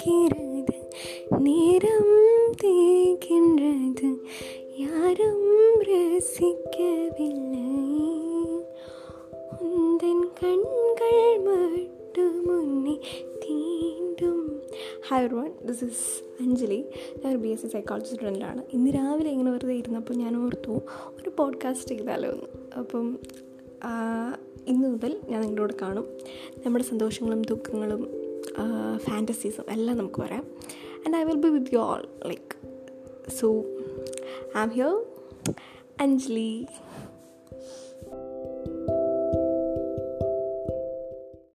நிலா காய்கிறது நேரம் தேய்கின்றது யாரும் ரசிக்கவில்லை உந்தன் கண்கள் மட்டும் முன்னே தீண்டும் hi one this is Anjali ഞാൻ ബി എസ് സി സൈക്കോളജി സ്റ്റുഡൻ്റാണ് ഇന്ന് രാവിലെ ഇങ്ങനെ വെറുതെ ഇരുന്നപ്പോൾ ഞാൻ ഓർത്തു ഒരു പോഡ്കാസ്റ്റ് ചെയ്താലോ എന്ന് അപ്പം ഇന്ന് മുതൽ ഞാൻ നിങ്ങളോട് കാണും നമ്മുടെ സന്തോഷങ്ങളും ദുഃഖങ്ങളും ഫാന്റസീസും എല്ലാം നമുക്ക് പറയാം and I will be with you all like so I am here Anjali